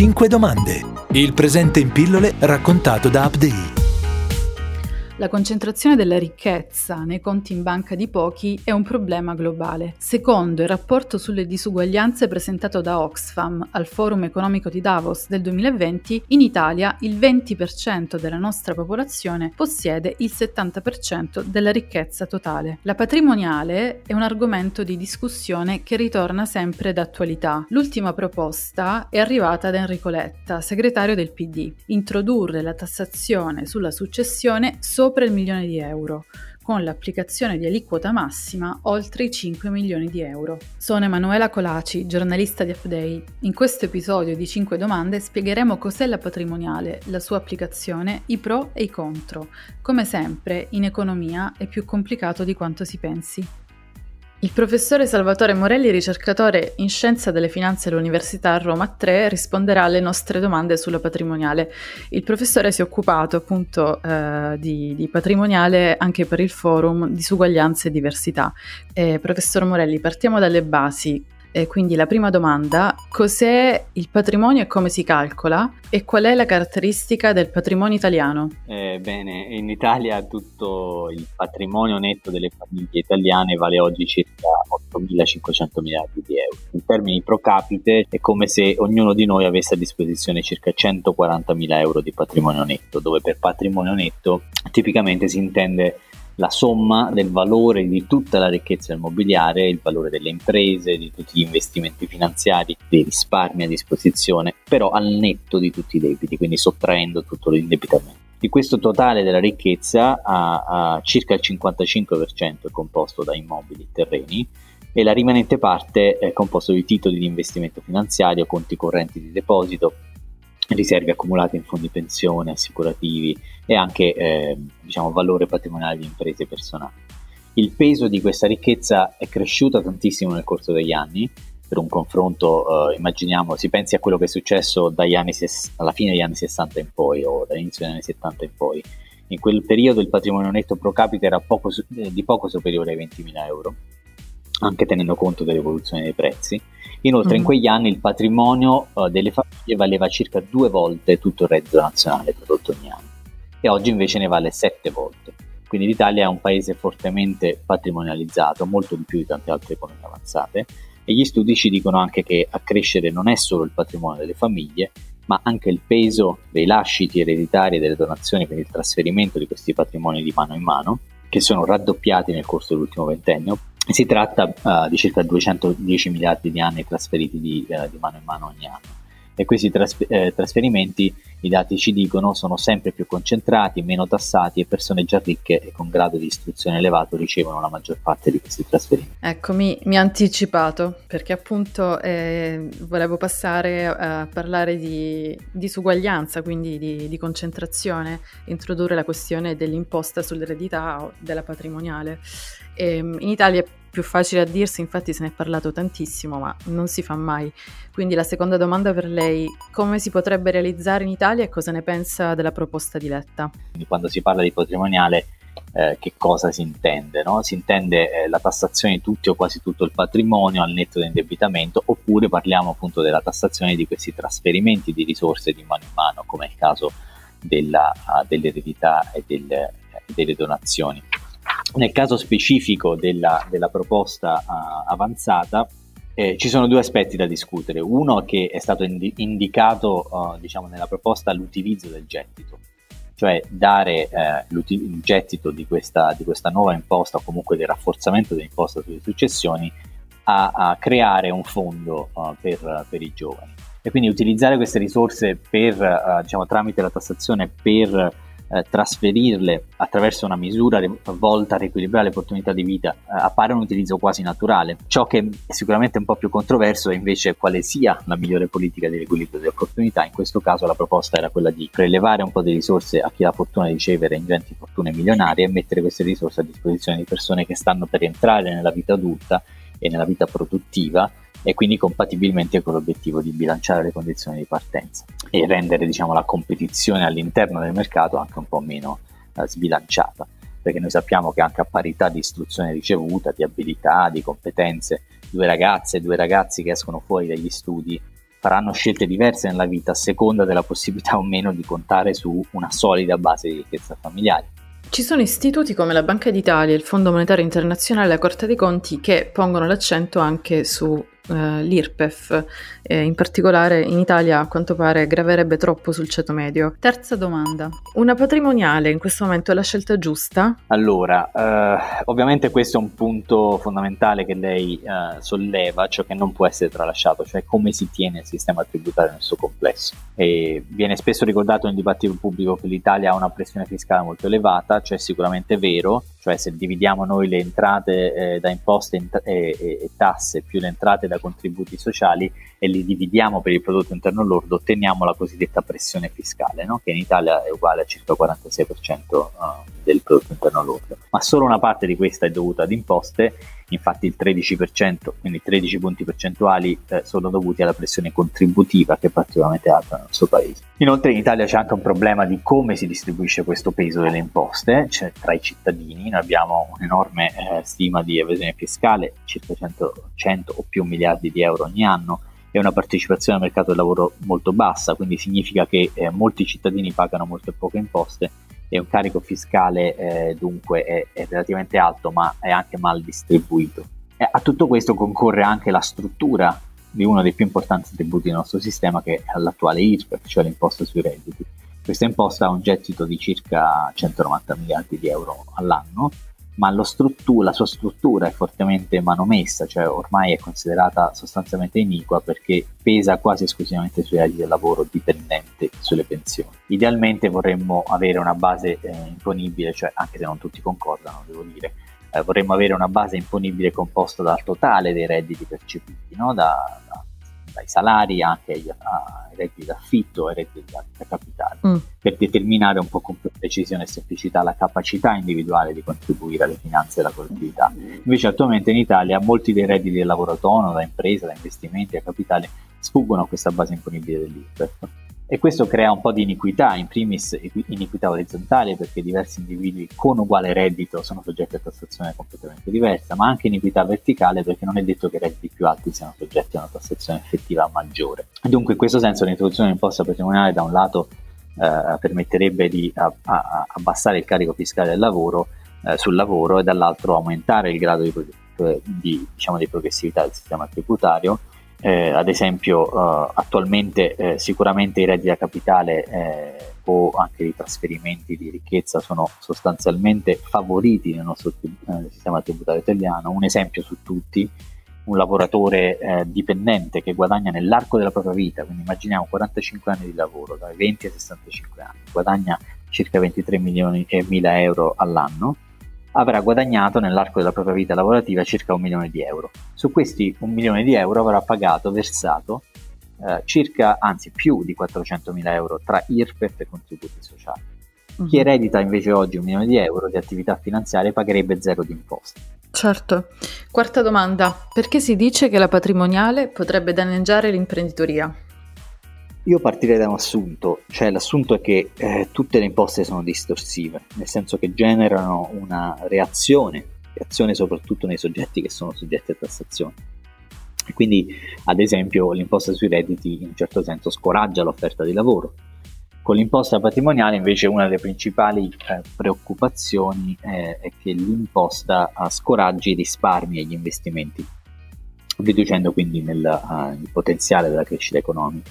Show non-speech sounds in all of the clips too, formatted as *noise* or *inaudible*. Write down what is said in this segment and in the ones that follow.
5 domande. Il presente in pillole raccontato da Update. La concentrazione della ricchezza nei conti in banca di pochi è un problema globale. Secondo il rapporto sulle disuguaglianze presentato da Oxfam al Forum economico di Davos del 2020, in Italia il 20% della nostra popolazione possiede il 70% della ricchezza totale. La patrimoniale è un argomento di discussione che ritorna sempre d'attualità. L'ultima proposta è arrivata da Enrico Letta, segretario del PD, introdurre la tassazione sulla successione sopra sopra il milione di euro, con l'applicazione di aliquota massima oltre i 5 milioni di euro. Sono Emanuela Colaci, giornalista di Update. In questo episodio di 5 domande spiegheremo cos'è la patrimoniale, la sua applicazione, i pro e i contro. Come sempre, in economia è più complicato di quanto si pensi. Il professore Salvatore Morelli, ricercatore in scienza delle finanze all'Università Roma 3, risponderà alle nostre domande sulla patrimoniale. Il professore si è occupato appunto eh, di, di, patrimoniale anche per il forum Disuguaglianze e Diversità. Eh, professor Morelli, partiamo dalle basi. E quindi la prima domanda, cos'è il patrimonio e come si calcola e qual è la caratteristica del patrimonio italiano? Eh, bene, in Italia tutto il patrimonio netto delle famiglie italiane vale oggi circa 8.500 miliardi di euro. In termini pro capite è come se ognuno di noi avesse a disposizione circa 140.000 euro di patrimonio netto, dove per patrimonio netto tipicamente si intende la somma del valore di tutta la ricchezza immobiliare, il valore delle imprese, di tutti gli investimenti finanziari, dei risparmi a disposizione, però al netto di tutti i debiti, quindi sottraendo tutto l'indebitamento. Di questo totale della ricchezza a, a circa il 55% è composto da immobili e terreni e la rimanente parte è composto di titoli di investimento finanziario, conti correnti di deposito, riserve accumulate in fondi pensione, assicurativi e anche eh, diciamo, valore patrimoniale di imprese personali. Il peso di questa ricchezza è cresciuto tantissimo nel corso degli anni, per un confronto, eh, immaginiamo, si pensi a quello che è successo dagli anni ses- alla fine degli anni 60 in poi o dall'inizio degli anni 70 in poi. In quel periodo il patrimonio netto pro capite era poco, eh, di poco superiore ai 20.000 euro, anche tenendo conto dell'evoluzione dei prezzi Inoltre, mm. in quegli anni il patrimonio uh, delle famiglie valeva circa due volte tutto il reddito nazionale prodotto ogni anno e oggi invece ne vale sette volte. Quindi l'Italia è un paese fortemente patrimonializzato, molto di più di tante altre economie avanzate, e gli studi ci dicono anche che a crescere non è solo il patrimonio delle famiglie, ma anche il peso dei lasciti ereditari e delle donazioni, quindi il trasferimento di questi patrimoni di mano in mano, che sono raddoppiati nel corso dell'ultimo ventennio, si tratta uh, di circa 210 miliardi di anni trasferiti di, uh, di mano in mano ogni anno e questi trasfer- eh, trasferimenti, i dati ci dicono, sono sempre più concentrati, meno tassati e persone già ricche e con grado di istruzione elevato ricevono la maggior parte di questi trasferimenti. Ecco, mi, ha anticipato perché appunto eh, volevo passare a parlare di disuguaglianza, quindi di, di concentrazione, introdurre la questione dell'imposta sull'eredità o della patrimoniale. E, ehm, in Italia è più facile a dirsi, infatti se ne è parlato tantissimo, ma non si fa mai. Quindi la seconda domanda per lei, come si potrebbe realizzare in Italia e cosa ne pensa della proposta di Letta? Quando si parla di patrimoniale, eh, che cosa si intende? No? Si intende eh, la tassazione di tutti o quasi tutto il patrimonio al netto dell'indebitamento, oppure parliamo appunto della tassazione di questi trasferimenti di risorse di mano in mano, come è il caso della, uh, dell'eredità e del, delle donazioni. Nel caso specifico della, della proposta uh, avanzata, eh, ci sono due aspetti da discutere. Uno che è stato indi- indicato uh, diciamo, nella proposta l'utilizzo del gettito, cioè dare eh, il gettito di questa, di questa, nuova imposta o comunque del rafforzamento dell'imposta sulle successioni a, a creare un fondo uh, per, per, i giovani. E quindi utilizzare queste risorse per, diciamo, tramite la tassazione per eh, trasferirle attraverso una misura volta a riequilibrare le opportunità di vita eh, appare un utilizzo quasi naturale. Ciò che è sicuramente un po' più controverso è invece quale sia la migliore politica di riequilibrio delle opportunità. In questo caso la proposta era quella di prelevare un po' di risorse a chi ha la fortuna di ricevere ingenti fortune milionarie e mettere queste risorse a disposizione di persone che stanno per entrare nella vita adulta e nella vita produttiva e quindi compatibilmente con l'obiettivo di bilanciare le condizioni di partenza e rendere diciamo, la competizione all'interno del mercato anche un po' meno eh, sbilanciata, perché noi sappiamo che anche a parità di istruzione ricevuta, di abilità, di competenze, due ragazze e due ragazzi che escono fuori dagli studi faranno scelte diverse nella vita a seconda della possibilità o meno di contare su una solida base di ricchezza familiare. Ci sono istituti come la Banca d'Italia, il Fondo Monetario Internazionale e la Corte dei Conti che pongono l'accento anche su eh, l'IRPEF, eh, in particolare in Italia a quanto pare graverebbe troppo sul ceto medio. Terza domanda, una patrimoniale in questo momento è la scelta giusta? Allora, eh, ovviamente questo è un punto fondamentale che lei eh, solleva, ciò che non può essere tralasciato, cioè come si tiene il sistema tributario nel suo complesso. E viene spesso ricordato nel dibattito pubblico che l'Italia ha una pressione fiscale molto elevata, cioè sicuramente vero, cioè se dividiamo noi le entrate eh, da imposte e, e, e tasse più le entrate da contributi sociali e li dividiamo per il prodotto interno lordo, otteniamo la cosiddetta pressione fiscale, no? che in Italia è uguale a circa 46% eh, del prodotto interno lordo. Ma solo una parte di questa è dovuta ad imposte, infatti il 13%, quindi 13 punti percentuali eh, sono dovuti alla pressione contributiva che è particolarmente alta nel nostro paese. Inoltre in Italia c'è anche un problema di come si distribuisce questo peso delle imposte cioè tra i cittadini, noi abbiamo un'enorme eh, stima di evasione fiscale, circa 100, 100 o più miliardi di euro ogni anno, e una partecipazione al mercato del lavoro molto bassa, quindi significa che eh, molti cittadini pagano molte poche imposte e un carico fiscale eh, dunque è, è, relativamente alto ma è anche mal distribuito. E a tutto questo concorre anche la struttura di uno dei più importanti tributi del nostro sistema che è l'attuale IRPEF, cioè l'imposta sui redditi. Questa imposta ha un gettito di circa 190 miliardi di euro all'anno ma la sua struttura è fortemente manomessa, cioè ormai è considerata sostanzialmente iniqua perché pesa quasi esclusivamente sui redditi del lavoro dipendente sulle pensioni. Idealmente vorremmo avere una base eh, imponibile, cioè anche se non tutti concordano, devo dire, eh, vorremmo avere una base imponibile composta dal totale dei redditi percepiti, no? da, da dai salari anche ai, ai redditi d'affitto e ai redditi da, capitale, mm. per determinare un po' con più precisione e semplicità la capacità individuale di contribuire alle finanze della collettività. Invece attualmente in Italia molti dei redditi del lavoro autonomo, da impresa, da investimenti, a capitale, sfuggono a questa base imponibile dell'IRPEF e questo crea un po' di iniquità, in primis iniquità orizzontale perché diversi individui con uguale reddito sono soggetti a tassazione completamente diversa, ma anche iniquità verticale perché non è detto che i redditi più alti siano soggetti a una tassazione effettiva maggiore. Dunque in questo senso l'introduzione dell'imposta patrimoniale da un lato eh, permetterebbe di a, a, abbassare il carico fiscale del lavoro, eh, sul lavoro e dall'altro aumentare il grado di, di, diciamo, di progressività del sistema tributario eh, ad esempio uh, attualmente eh, sicuramente i redditi da capitale eh, o anche i trasferimenti di ricchezza sono sostanzialmente favoriti nel nostro eh, sistema tributario italiano. Un esempio su tutti, un lavoratore eh, dipendente che guadagna nell'arco della propria vita, quindi immaginiamo 45 anni di lavoro, dai 20 ai 65 anni, guadagna circa 23 milioni e mila euro all'anno, avrà guadagnato nell'arco della propria vita lavorativa circa un milione di euro. Su questi un milione di euro avrà pagato, versato eh, circa, anzi più di 400 mila euro tra IRPEF e contributi sociali. Uh-huh. Chi eredita invece oggi un milione di euro di attività finanziarie pagherebbe zero di imposte. Certo. Quarta domanda. Perché si dice che la patrimoniale potrebbe danneggiare l'imprenditoria? Io partirei da un assunto, cioè l'assunto è che eh, tutte le imposte sono distorsive, nel senso che generano una reazione, reazione soprattutto nei soggetti che sono soggetti a tassazione. Quindi, ad esempio, l'imposta sui redditi in un certo senso scoraggia l'offerta di lavoro. Con l'imposta patrimoniale invece una delle principali eh, preoccupazioni eh, è che l'imposta scoraggi i risparmi e gli investimenti, riducendo quindi nel, uh, il potenziale della crescita economica.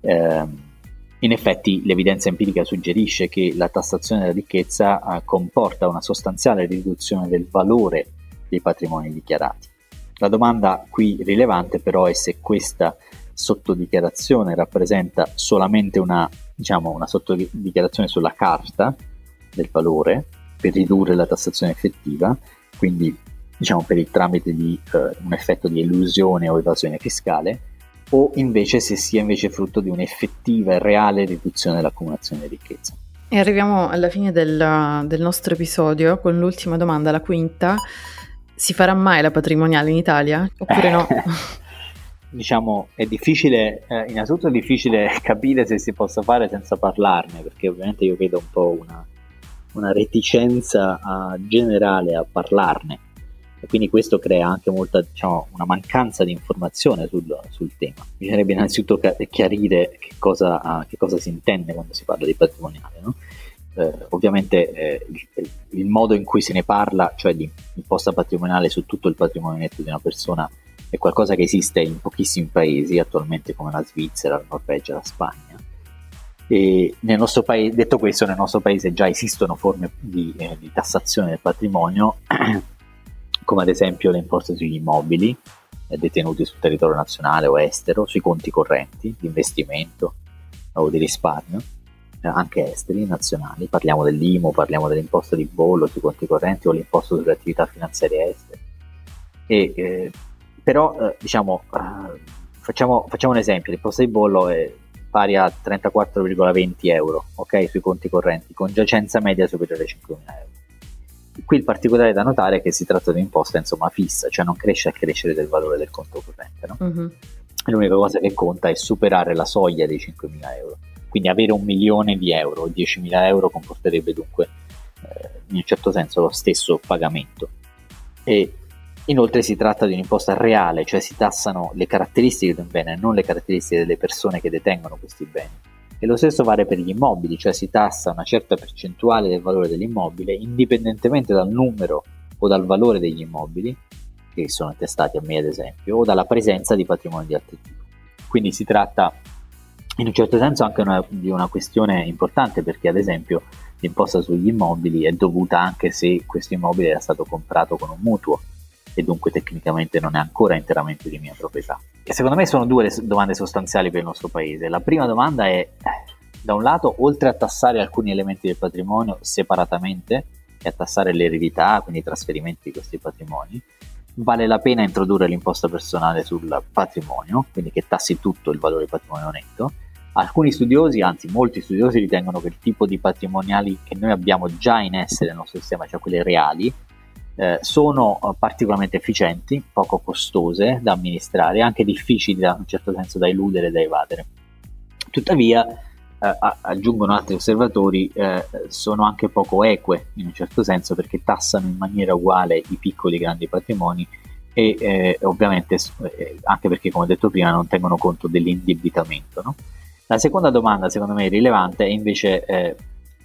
Eh, in effetti l'evidenza empirica suggerisce che la tassazione della ricchezza eh, comporta una sostanziale riduzione del valore dei patrimoni dichiarati. La domanda qui rilevante però è se questa sottodichiarazione rappresenta solamente una, diciamo, una sottodichiarazione sulla carta del valore per ridurre la tassazione effettiva, quindi diciamo per il tramite di eh, un effetto di elusione o evasione fiscale, o invece se sia invece frutto di un'effettiva e reale riduzione dell'accumulazione di ricchezza. E arriviamo alla fine del, del nostro episodio con l'ultima domanda, la quinta. Si farà mai la patrimoniale in Italia oppure no? *laughs* diciamo, è difficile, eh, innanzitutto è difficile *laughs* capire se si possa fare senza parlarne, perché ovviamente io vedo un po' una, una reticenza a, generale a parlarne quindi questo crea anche molta, diciamo, una mancanza di informazione sul, sul tema. Bisognerebbe innanzitutto chiarire che cosa, che cosa, si intende quando si parla di patrimoniale. No? Eh, ovviamente eh, il, il, modo in cui se ne parla, cioè di imposta patrimoniale su tutto il patrimonio netto di una persona, è qualcosa che esiste in pochissimi paesi attualmente come la Svizzera, la Norvegia, la Spagna. E paese, detto questo, nel nostro paese già esistono forme di, eh, di tassazione del patrimonio, *clears throat* come ad esempio le imposte sugli immobili eh, detenuti sul territorio nazionale o estero, sui conti correnti di investimento o di risparmio, eh, anche esteri, nazionali. Parliamo dell'IMO, parliamo dell'imposta di bollo sui conti correnti o l'imposta sulle attività finanziarie estere. E, eh, però, eh, diciamo, eh, facciamo, facciamo, un esempio: l'imposta di bollo è pari a 34,20 euro ok, sui conti correnti, con giacenza media superiore ai 5.000 euro. Qui il particolare da notare è che si tratta di un'imposta insomma fissa, cioè non cresce a crescere del valore del conto corrente. No? Uh-huh. L'unica cosa che conta è superare la soglia dei 5.000 euro. Quindi avere un milione di euro o 10.000 euro comporterebbe dunque eh, in un certo senso lo stesso pagamento. E Inoltre si tratta di un'imposta reale, cioè si tassano le caratteristiche di un bene, non le caratteristiche delle persone che detengono questi beni. E lo stesso vale per gli immobili, cioè si tassa una certa percentuale del valore dell'immobile indipendentemente dal numero o dal valore degli immobili, che sono attestati a me ad esempio, o dalla presenza di patrimonio di altri tipi. Quindi si tratta in un certo senso anche una, di una questione importante perché ad esempio l'imposta sugli immobili è dovuta anche se questo immobile era stato comprato con un mutuo e dunque tecnicamente non è ancora interamente di mia proprietà. E secondo me sono due le domande sostanziali per il nostro paese. La prima domanda è, da un lato, oltre a tassare alcuni elementi del patrimonio separatamente e a tassare l'eredità, quindi i trasferimenti di questi patrimoni, vale la pena introdurre l'imposta personale sul patrimonio, quindi che tassi tutto il valore patrimonio netto. Alcuni studiosi, anzi molti studiosi, ritengono che il tipo di patrimoniali che noi abbiamo già in essere nel nostro sistema, cioè quelle reali, eh, sono eh, particolarmente efficienti, poco costose da amministrare, anche difficili da, un certo senso da eludere e da evadere. Tuttavia, eh, aggiungono altri osservatori, eh, sono anche poco eque in un certo senso perché tassano in maniera uguale i piccoli e grandi patrimoni e eh, ovviamente eh, anche perché come detto prima non tengono conto dell'indebitamento. No? La seconda domanda secondo me rilevante è invece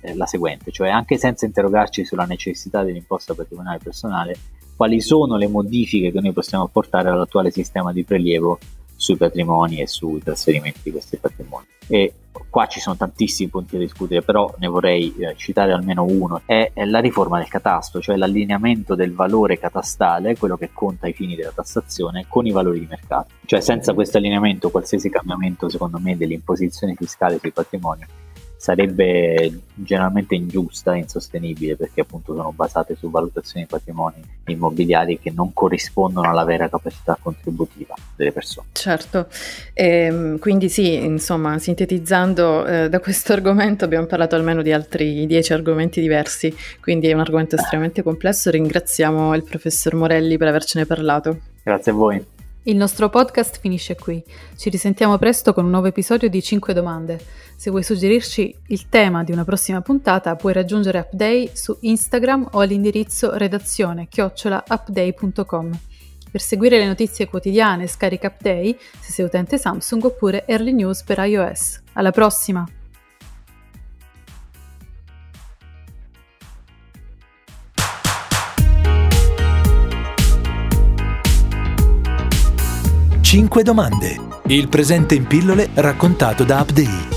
eh, la seguente, cioè anche senza interrogarci sulla necessità dell'imposta patrimoniale personale, quali sono le modifiche che noi possiamo apportare all'attuale sistema di prelievo sui patrimoni e sui trasferimenti di questi patrimoni. E qua ci sono tantissimi punti da discutere, però ne vorrei eh, citare almeno uno, è, è, la riforma del catasto, cioè l'allineamento del valore catastale, quello che conta ai fini della tassazione, con i valori di mercato. Cioè senza questo allineamento qualsiasi cambiamento, secondo me, dell'imposizione fiscale sui patrimoni sarebbe generalmente ingiusta e insostenibile perché appunto sono basate su valutazioni di patrimoni immobiliari che non corrispondono alla vera capacità contributiva delle persone. Certo, e, ehm, quindi sì, insomma, sintetizzando eh, da questo *laughs* argomento abbiamo parlato almeno di altri dieci argomenti diversi, quindi è un argomento estremamente complesso. Ringraziamo il professor Morelli per avercene parlato. Grazie a voi. Il nostro podcast finisce qui. Ci risentiamo presto con un nuovo episodio di 5 domande. Se vuoi suggerirci il tema di una prossima puntata, puoi raggiungere Upday su Instagram o all'indirizzo redazione chiocciolaupday.com. Per seguire le notizie quotidiane scarica Upday se sei utente Samsung oppure Early News per iOS. Alla prossima! 5 domande. Il presente in pillole raccontato da Update.